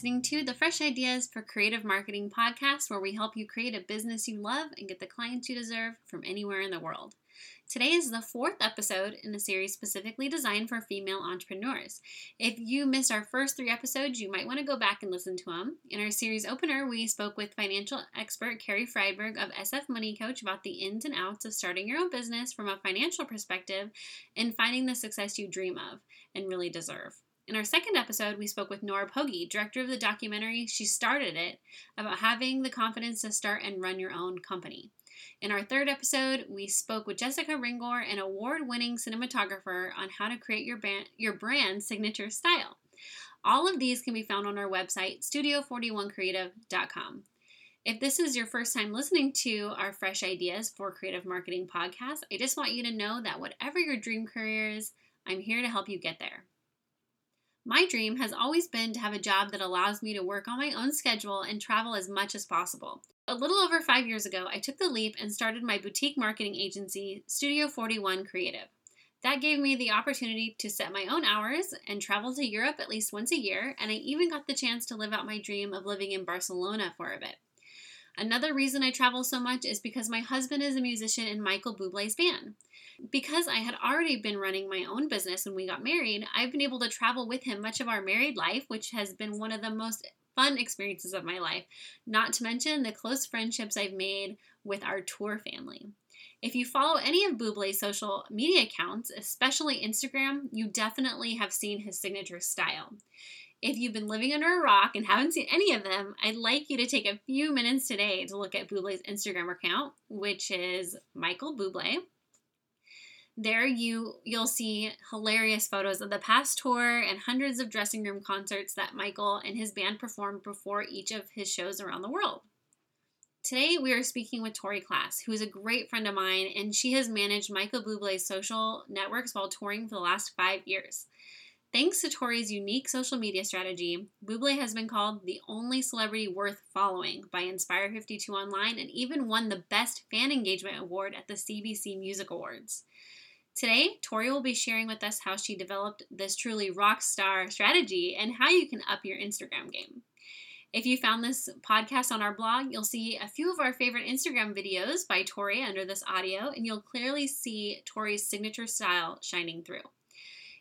listening to the Fresh Ideas for Creative Marketing podcast, where we help you create a business you love and get the clients you deserve from anywhere in the world. Today is the fourth episode in a series specifically designed for female entrepreneurs. If you missed our first three episodes, you might want to go back and listen to them. In our series opener, we spoke with financial expert Carrie Freiberg of SF Money Coach about the ins and outs of starting your own business from a financial perspective and finding the success you dream of and really deserve. In our second episode, we spoke with Nora Poggi, director of the documentary She Started It, about having the confidence to start and run your own company. In our third episode, we spoke with Jessica Ringor, an award winning cinematographer, on how to create your, band, your brand signature style. All of these can be found on our website, studio41creative.com. If this is your first time listening to our Fresh Ideas for Creative Marketing podcast, I just want you to know that whatever your dream career is, I'm here to help you get there. My dream has always been to have a job that allows me to work on my own schedule and travel as much as possible. A little over five years ago, I took the leap and started my boutique marketing agency, Studio 41 Creative. That gave me the opportunity to set my own hours and travel to Europe at least once a year, and I even got the chance to live out my dream of living in Barcelona for a bit. Another reason I travel so much is because my husband is a musician in Michael Bublé's band. Because I had already been running my own business when we got married, I've been able to travel with him much of our married life, which has been one of the most fun experiences of my life, not to mention the close friendships I've made with our tour family. If you follow any of Bublé's social media accounts, especially Instagram, you definitely have seen his signature style. If you've been living under a rock and haven't seen any of them, I'd like you to take a few minutes today to look at Bublé's Instagram account, which is Michael Bublé. There you you'll see hilarious photos of the past tour and hundreds of dressing room concerts that Michael and his band performed before each of his shows around the world. Today we are speaking with Tori Class, who is a great friend of mine, and she has managed Michael Bublé's social networks while touring for the last five years. Thanks to Tori's unique social media strategy, Bublé has been called the only celebrity worth following by Inspire 52 Online and even won the Best Fan Engagement Award at the CBC Music Awards. Today, Tori will be sharing with us how she developed this truly rock star strategy and how you can up your Instagram game. If you found this podcast on our blog, you'll see a few of our favorite Instagram videos by Tori under this audio, and you'll clearly see Tori's signature style shining through.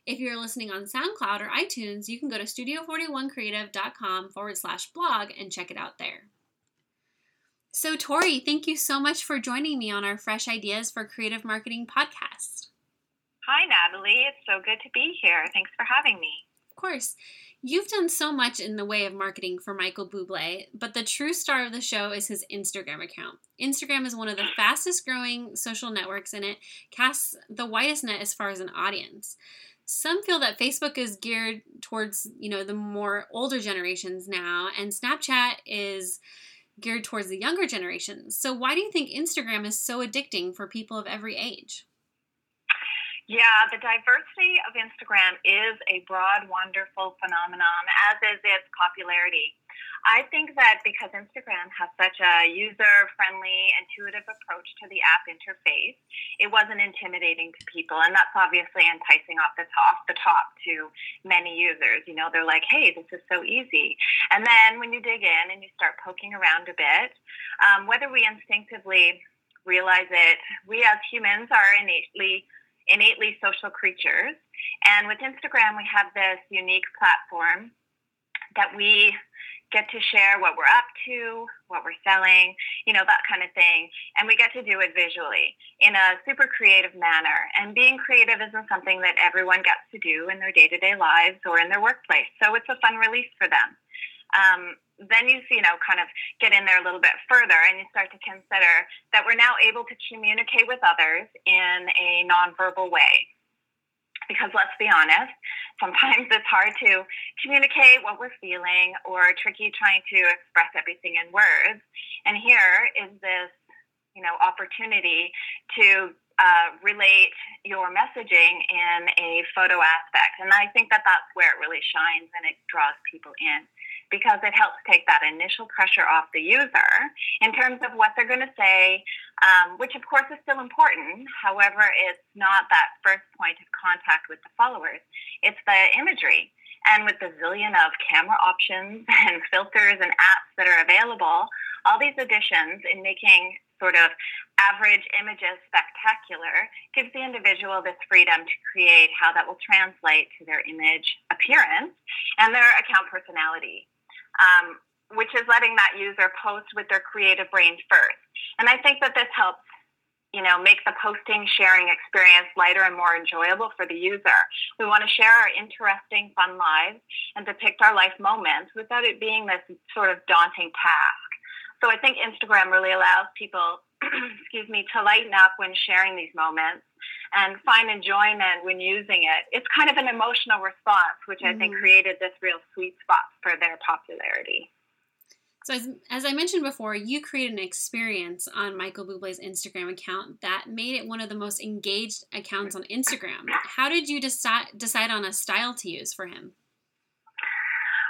If you're listening on SoundCloud or iTunes, you can go to studio41creative.com forward slash blog and check it out there. So, Tori, thank you so much for joining me on our Fresh Ideas for Creative Marketing podcast. Hi, Natalie. It's so good to be here. Thanks for having me. Of course. You've done so much in the way of marketing for Michael Bublé, but the true star of the show is his Instagram account. Instagram is one of the fastest growing social networks and it casts the widest net as far as an audience. Some feel that Facebook is geared towards, you know, the more older generations now and Snapchat is geared towards the younger generations. So why do you think Instagram is so addicting for people of every age? Yeah, the diversity of Instagram is a broad, wonderful phenomenon, as is its popularity. I think that because Instagram has such a user friendly, intuitive approach to the app interface, it wasn't intimidating to people. And that's obviously enticing off the top, the top to many users. You know, they're like, hey, this is so easy. And then when you dig in and you start poking around a bit, um, whether we instinctively realize it, we as humans are innately innately social creatures. And with Instagram, we have this unique platform that we get to share what we're up to, what we're selling, you know, that kind of thing. And we get to do it visually in a super creative manner. And being creative isn't something that everyone gets to do in their day to day lives or in their workplace. So it's a fun release for them. Um, then you, you know, kind of get in there a little bit further and you start to consider that we're now able to communicate with others in a nonverbal way. Because let's be honest, sometimes it's hard to communicate what we're feeling or tricky trying to express everything in words. And here is this, you know, opportunity to uh, relate your messaging in a photo aspect. And I think that that's where it really shines and it draws people in because it helps take that initial pressure off the user in terms of what they're going to say, um, which of course is still important. However, it's not that first point of contact with the followers, it's the imagery. And with the zillion of camera options and filters and apps that are available, all these additions in making sort of average images spectacular gives the individual this freedom to create how that will translate to their image appearance and their account personality, um, which is letting that user post with their creative brain first. And I think that this helps you know, make the posting sharing experience lighter and more enjoyable for the user. We want to share our interesting, fun lives and depict our life moments without it being this sort of daunting task. So I think Instagram really allows people, excuse me, to lighten up when sharing these moments and find enjoyment when using it. It's kind of an emotional response, which mm-hmm. I think mm-hmm. created this real sweet spot for their popularity. So, as, as I mentioned before, you created an experience on Michael Bublé's Instagram account that made it one of the most engaged accounts on Instagram. How did you decide decide on a style to use for him?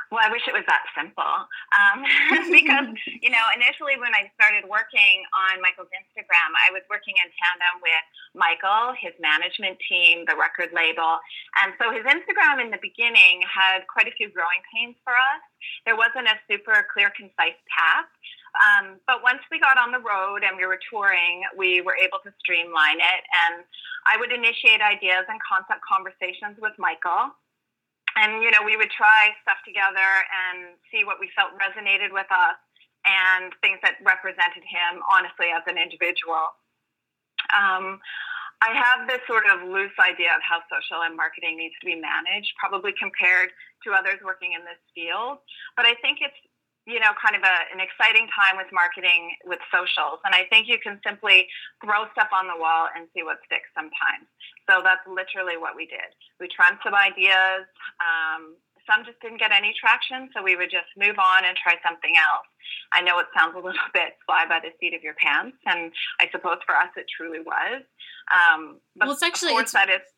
Well, I wish it was that simple. Um, because, you know, initially when I started working on Michael's Instagram, I was working in tandem with Michael, his management team, the record label. And so his Instagram in the beginning had quite a few growing pains for us. There wasn't a super clear, concise path. Um, but once we got on the road and we were touring, we were able to streamline it. And I would initiate ideas and concept conversations with Michael and you know we would try stuff together and see what we felt resonated with us and things that represented him honestly as an individual. Um, i have this sort of loose idea of how social and marketing needs to be managed probably compared to others working in this field. But i think it's you know, kind of a, an exciting time with marketing with socials. And I think you can simply throw stuff on the wall and see what sticks sometimes. So that's literally what we did. We tried some ideas. Um, some just didn't get any traction, so we would just move on and try something else. I know it sounds a little bit fly by the seat of your pants, and I suppose for us it truly was. Um, but well, it's actually it's,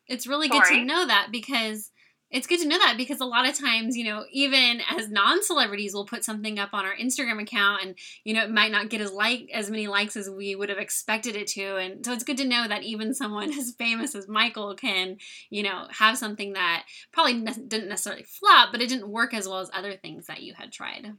it's really sorry. good to know that because it's good to know that because a lot of times, you know, even as non-celebrities, we'll put something up on our Instagram account, and you know, it might not get as like as many likes as we would have expected it to. And so it's good to know that even someone as famous as Michael can, you know, have something that probably ne- didn't necessarily flop, but it didn't work as well as other things that you had tried.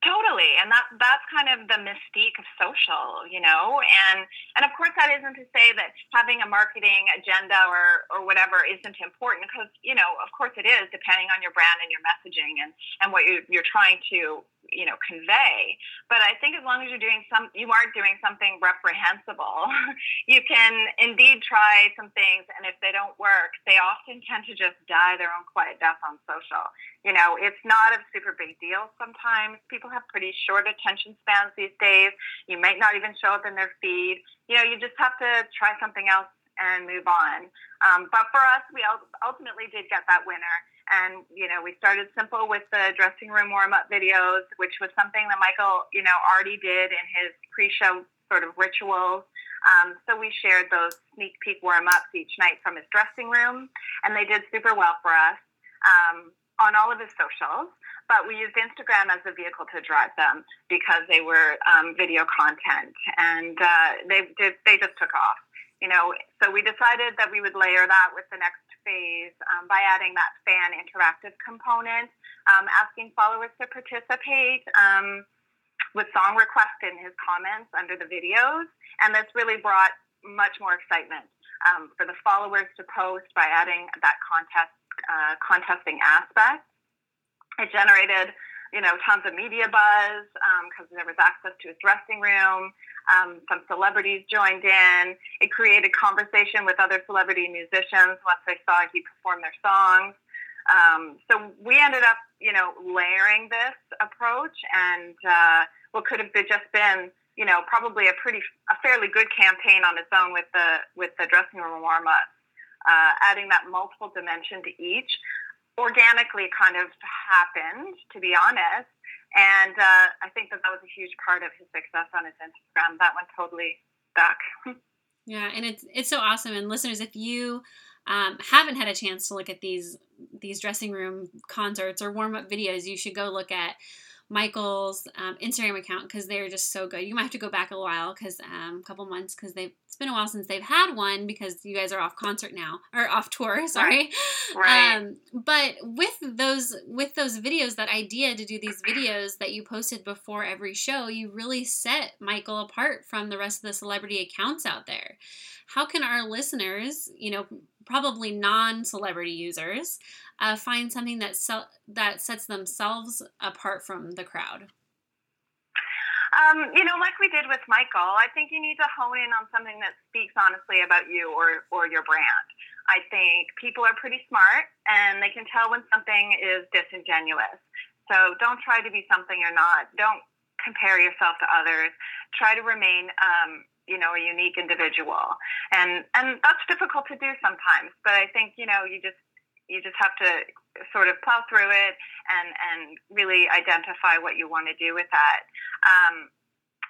Totally, and that that's kind of the mystique of social, you know, and and of course that isn't to say that having a marketing agenda or or whatever isn't important because you know of course it is depending on your brand and your messaging and and what you, you're trying to you know convey. But i think as long as you're doing some you aren't doing something reprehensible you can indeed try some things. And if they don't work they often tend to just die their own quiet death on social. You know it's not a super big deal sometimes. People have pretty short attention spans these days. You might not even show up in their feed. You know you just have to try something else and move on. Um, but for us we ultimately did get that winner and, you know, we started simple with the dressing room warm up videos, which was something that Michael, you know, already did in his pre show sort of rituals. Um, so we shared those sneak peek warm ups each night from his dressing room, and they did super well for us um, on all of his socials. But we used Instagram as a vehicle to drive them because they were um, video content, and uh, they did, they just took off. You know, so we decided that we would layer that with the next phase um, by adding that fan interactive component, um, asking followers to participate um, with song requests in his comments under the videos. And this really brought much more excitement um, for the followers to post by adding that contest uh, contesting aspect. It generated you know, tons of media buzz because um, there was access to his dressing room. Um, some celebrities joined in. It created conversation with other celebrity musicians once they saw he performed their songs. Um, so we ended up, you know, layering this approach, and uh, what could have just been, you know, probably a pretty, a fairly good campaign on its own with the with the dressing room warm up, uh, adding that multiple dimension to each organically kind of happened, to be honest. And uh, I think that that was a huge part of his success on his Instagram. That one totally stuck. Yeah, and it's it's so awesome. And listeners, if you um, haven't had a chance to look at these these dressing room concerts or warm up videos, you should go look at Michael's um, Instagram account because they're just so good. You might have to go back a while because um, a couple months because it's been a while since they've had one because you guys are off concert now or off tour. Sorry, right. Um, but with those with those videos, that idea to do these videos that you posted before every show, you really set Michael apart from the rest of the celebrity accounts out there. How can our listeners, you know, probably non-celebrity users, uh, find something that se- that sets themselves apart from the crowd? Um, you know, like we did with Michael, I think you need to hone in on something that speaks honestly about you or, or your brand. I think people are pretty smart and they can tell when something is disingenuous. So don't try to be something you're not. Don't compare yourself to others. Try to remain, um, you know, a unique individual. And and that's difficult to do sometimes. But I think you know you just you just have to sort of plow through it and and really identify what you want to do with that. Um,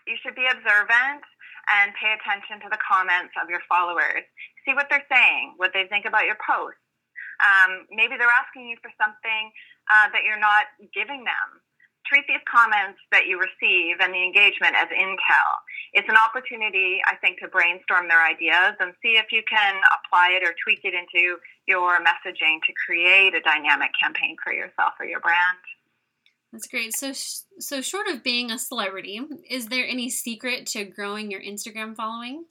you should be observant and pay attention to the comments of your followers. See what they're saying, what they think about your posts. Um, maybe they're asking you for something uh, that you're not giving them treat these comments that you receive and the engagement as intel. It's an opportunity, I think, to brainstorm their ideas and see if you can apply it or tweak it into your messaging to create a dynamic campaign for yourself or your brand. That's great. So, so short of being a celebrity, is there any secret to growing your Instagram following?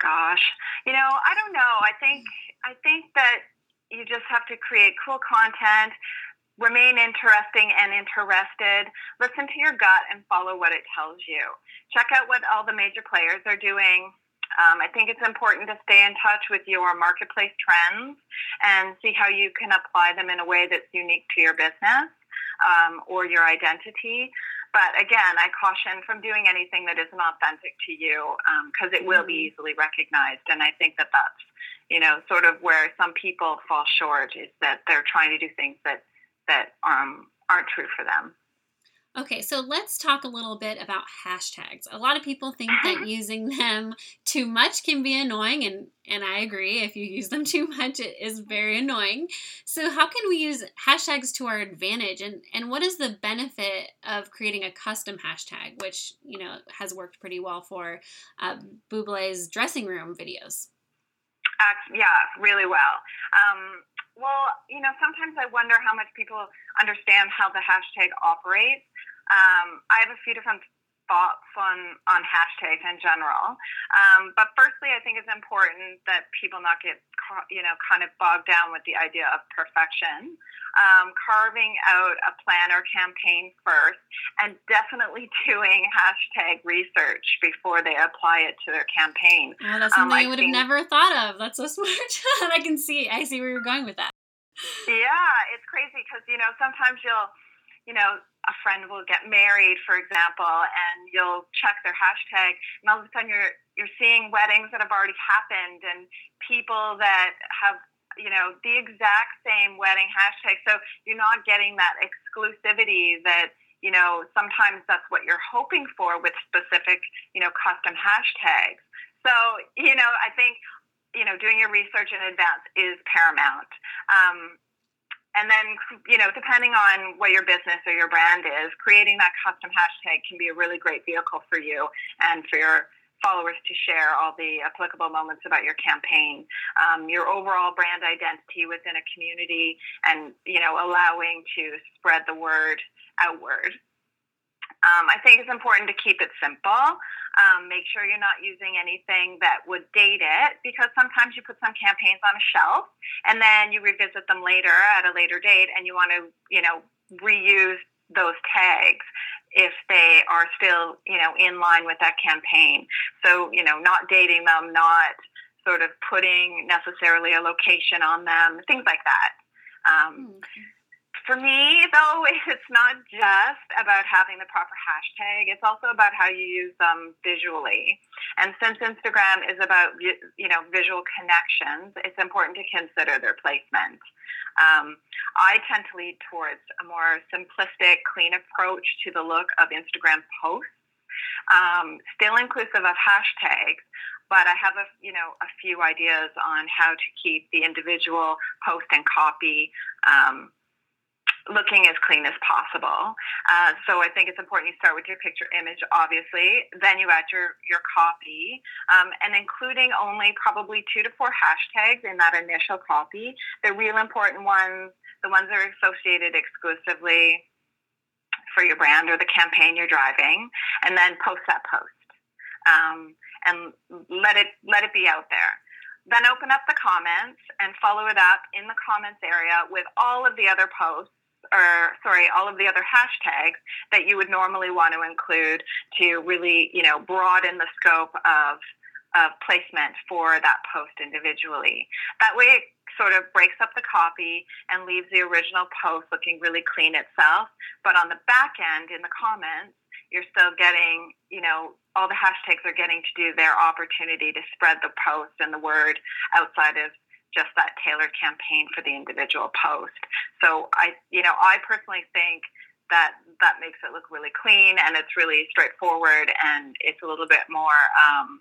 Gosh, you know, I don't know. I think I think that you just have to create cool content Remain interesting and interested. Listen to your gut and follow what it tells you. Check out what all the major players are doing. Um, I think it's important to stay in touch with your marketplace trends and see how you can apply them in a way that's unique to your business um, or your identity. But again, I caution from doing anything that isn't authentic to you because um, it will be mm-hmm. easily recognized. And I think that that's, you know, sort of where some people fall short is that they're trying to do things that that um, aren't true for them. Okay, so let's talk a little bit about hashtags. A lot of people think that using them too much can be annoying, and, and I agree. If you use them too much, it is very annoying. So, how can we use hashtags to our advantage, and, and what is the benefit of creating a custom hashtag, which you know has worked pretty well for uh, Bublé's dressing room videos? Uh, yeah, really well. Um, well, you know, sometimes I wonder how much people understand how the hashtag operates. Um, I have a few different thoughts on on hashtags in general. Um, but firstly, I think it's important that people not get you know kind of bogged down with the idea of perfection. Um, carving out a plan or campaign first, and definitely doing hashtag research before they apply it to their campaign. Oh, that's um, something um, I would have never thought of. That's so smart, and I can see I see where you're going with that. Yeah, it's crazy because you know sometimes you'll you know, a friend will get married, for example, and you'll check their hashtag, and all of a sudden you're you're seeing weddings that have already happened and people that have you know the exact same wedding hashtag. So you're not getting that exclusivity that you know sometimes that's what you're hoping for with specific you know custom hashtags. So you know I think you know doing your research in advance is paramount. Um, and then, you know, depending on what your business or your brand is, creating that custom hashtag can be a really great vehicle for you and for your followers to share all the applicable moments about your campaign, um, your overall brand identity within a community, and you know, allowing to spread the word outward. Um, I think it's important to keep it simple. Um, make sure you're not using anything that would date it because sometimes you put some campaigns on a shelf and then you revisit them later at a later date and you want to, you know, reuse those tags if they are still, you know, in line with that campaign. So, you know, not dating them, not sort of putting necessarily a location on them, things like that. Um, mm-hmm for me, though, it's not just about having the proper hashtag. It's also about how you use them visually. And since Instagram is about you know visual connections, it's important to consider their placement. Um, I tend to lead towards a more simplistic, clean approach to the look of Instagram posts, um, still inclusive of hashtags, but I have a you know a few ideas on how to keep the individual post and copy um, looking as clean as possible. Uh, so I think it's important you start with your picture image, obviously. Then you add your, your copy um, and including only probably two to four hashtags in that initial copy. The real important ones, the ones that are associated exclusively for your brand or the campaign you're driving, and then post that post. Um, and let it let it be out there. Then open up the comments and follow it up in the comments area with all of the other posts or sorry, all of the other hashtags that you would normally want to include to really, you know, broaden the scope of of placement for that post individually. That way it sort of breaks up the copy and leaves the original post looking really clean itself. But on the back end in the comments, you're still getting, you know, all the hashtags are getting to do their opportunity to spread the post and the word outside of just that tailored campaign for the individual post. So I, you know, I personally think that that makes it look really clean and it's really straightforward and it's a little bit more um,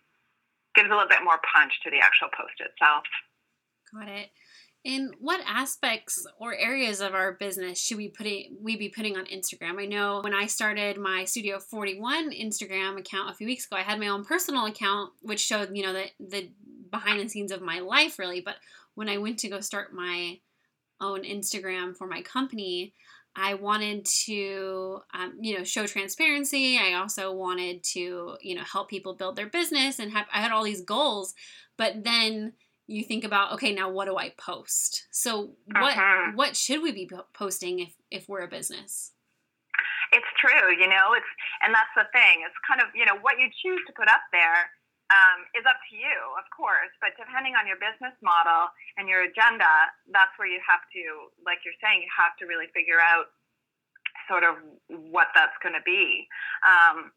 gives a little bit more punch to the actual post itself. Got it. In what aspects or areas of our business should we put it, we be putting on Instagram? I know when I started my Studio 41 Instagram account a few weeks ago, I had my own personal account which showed, you know, the the behind the scenes of my life really, but when I went to go start my own Instagram for my company, I wanted to, um, you know, show transparency. I also wanted to, you know, help people build their business and have, I had all these goals. But then you think about, okay, now what do I post? So what, uh-huh. what should we be posting if, if we're a business? It's true, you know, it's, and that's the thing. It's kind of, you know, what you choose to put up there um, is up to you, of course. But depending on your business model and your agenda, that's where you have to, like you're saying, you have to really figure out sort of what that's going to be. Um,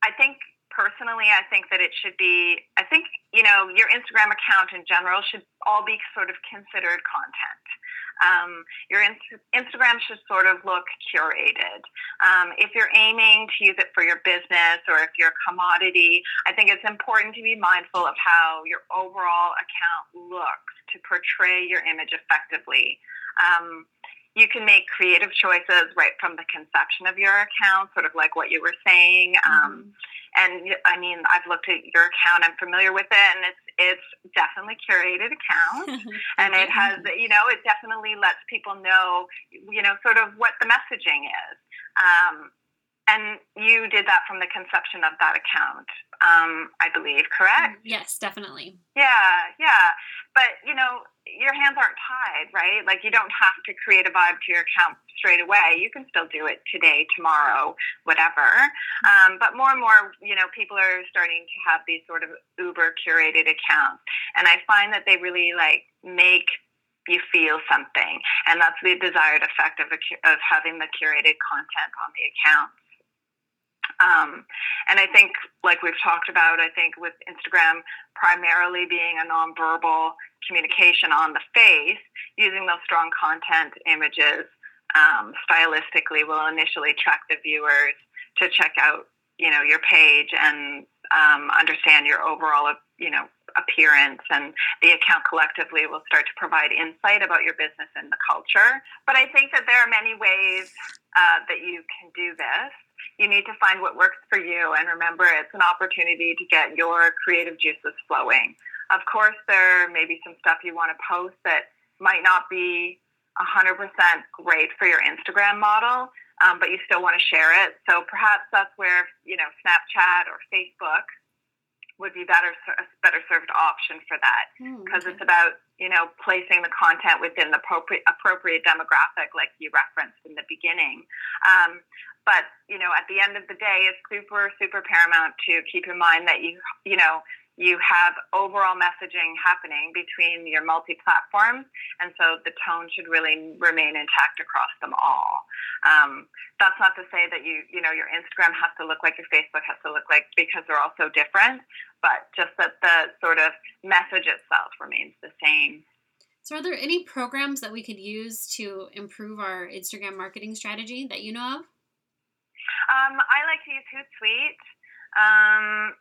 I think personally, I think that it should be, I think, you know, your Instagram account in general should all be sort of considered content. Um, your in- Instagram should sort of look curated. Um, if you're aiming to use it for your business or if you're a commodity, I think it's important to be mindful of how your overall account looks to portray your image effectively. Um, you can make creative choices right from the conception of your account, sort of like what you were saying. Um, mm-hmm. Um, and I mean, I've looked at your account. I'm familiar with it, and it's it's definitely curated account, and it has you know it definitely lets people know you know sort of what the messaging is. Um, and you did that from the conception of that account, um, I believe, correct? Yes, definitely. Yeah, yeah. But, you know, your hands aren't tied, right? Like, you don't have to create a vibe to your account straight away. You can still do it today, tomorrow, whatever. Um, but more and more, you know, people are starting to have these sort of uber curated accounts. And I find that they really, like, make you feel something. And that's the desired effect of, a, of having the curated content on the account. Um, and I think, like we've talked about, I think with Instagram primarily being a nonverbal communication on the face, using those strong content images um, stylistically will initially attract the viewers to check out, you know, your page and um, understand your overall, you know, appearance and the account collectively will start to provide insight about your business and the culture. But I think that there are many ways uh, that you can do this you need to find what works for you and remember it's an opportunity to get your creative juices flowing. Of course, there may be some stuff you want to post that might not be 100% great for your Instagram model, um, but you still want to share it. So perhaps that's where, you know, Snapchat or Facebook would be better a better served option for that because mm, okay. it's about you know placing the content within the appropriate appropriate demographic like you referenced in the beginning um, but you know, at the end of the day, it's super, super paramount to keep in mind that you, you know, you have overall messaging happening between your multi-platforms, and so the tone should really remain intact across them all. Um, that's not to say that you, you know, your Instagram has to look like your Facebook has to look like because they're all so different, but just that the sort of message itself remains the same. So, are there any programs that we could use to improve our Instagram marketing strategy that you know of? Um, I like to use Hootsuite. Um,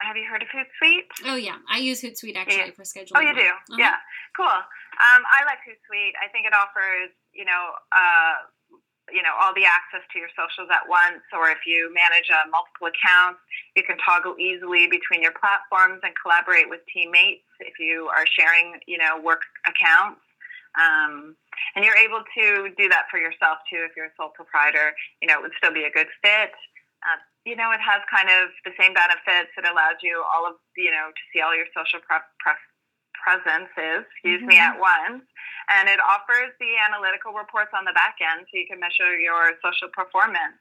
have you heard of Hootsuite? Oh yeah, I use Hootsuite actually yeah. for scheduling. Oh, you do? Uh-huh. Yeah, cool. Um, I like Hootsuite. I think it offers, you know, uh, you know all the access to your socials at once or if you manage uh, multiple accounts you can toggle easily between your platforms and collaborate with teammates if you are sharing you know work accounts um, and you're able to do that for yourself too if you're a sole proprietor you know it would still be a good fit uh, you know it has kind of the same benefits it allows you all of you know to see all your social pre- pre- presences excuse mm-hmm. me at once and it offers the analytical reports on the back end so you can measure your social performance.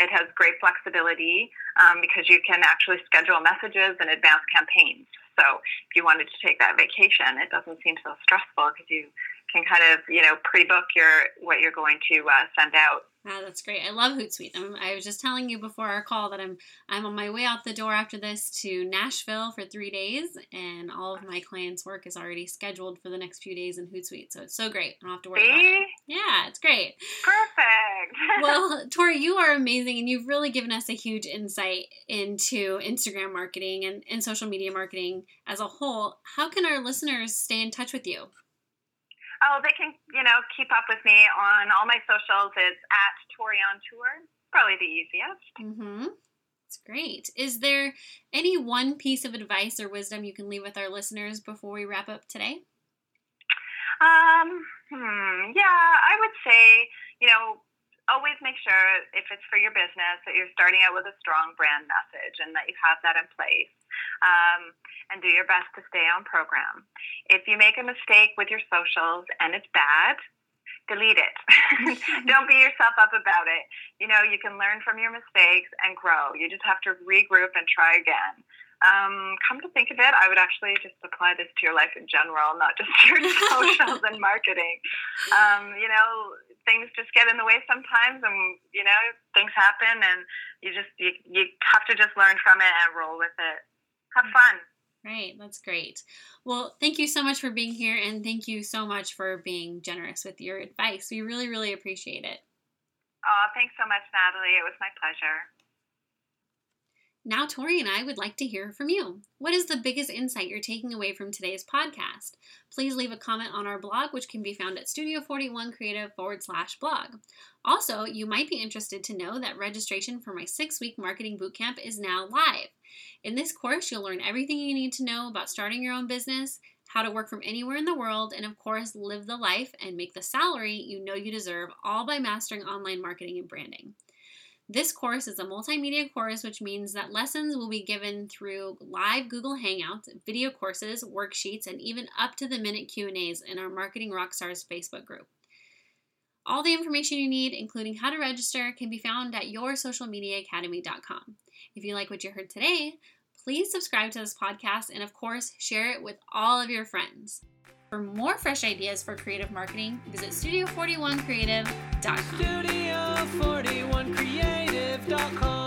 It has great flexibility um, because you can actually schedule messages and advance campaigns. So if you wanted to take that vacation, it doesn't seem so stressful because you can kind of you know pre-book your what you're going to uh, send out Wow, that's great. I love Hootsuite. I'm, I was just telling you before our call that I'm I'm on my way out the door after this to Nashville for three days, and all of my clients' work is already scheduled for the next few days in Hootsuite. So it's so great. I don't have to worry about it. Yeah, it's great. Perfect. well, Tori, you are amazing, and you've really given us a huge insight into Instagram marketing and, and social media marketing as a whole. How can our listeners stay in touch with you? Oh, they can, you know, keep up with me on all my socials. It's at Tori on Tour. Probably the easiest. Mm-hmm. That's great. Is there any one piece of advice or wisdom you can leave with our listeners before we wrap up today? Um, hmm, yeah, I would say, you know, always make sure if it's for your business that you're starting out with a strong brand message and that you have that in place um, and do your best to stay on program. If you make a mistake with your socials and it's bad delete it. Don't beat yourself up about it. You know you can learn from your mistakes and grow. You just have to regroup and try again. Um, come to think of it, I would actually just apply this to your life in general, not just your socials and marketing. Um, you know, things just get in the way sometimes, and you know, things happen, and you just you, you have to just learn from it and roll with it. Have fun. Right, that's great. Well, thank you so much for being here, and thank you so much for being generous with your advice. We really, really appreciate it. Oh, thanks so much, Natalie. It was my pleasure. Now, Tori and I would like to hear from you. What is the biggest insight you're taking away from today's podcast? Please leave a comment on our blog, which can be found at studio41creative forward slash blog. Also, you might be interested to know that registration for my six week marketing bootcamp is now live. In this course, you'll learn everything you need to know about starting your own business, how to work from anywhere in the world, and of course, live the life and make the salary you know you deserve, all by mastering online marketing and branding. This course is a multimedia course, which means that lessons will be given through live Google Hangouts, video courses, worksheets, and even up to the minute Q&As in our Marketing Rockstars Facebook group. All the information you need, including how to register, can be found at yoursocialmediaacademy.com. If you like what you heard today, please subscribe to this podcast and, of course, share it with all of your friends. For more fresh ideas for creative marketing, visit studio41creative.com com.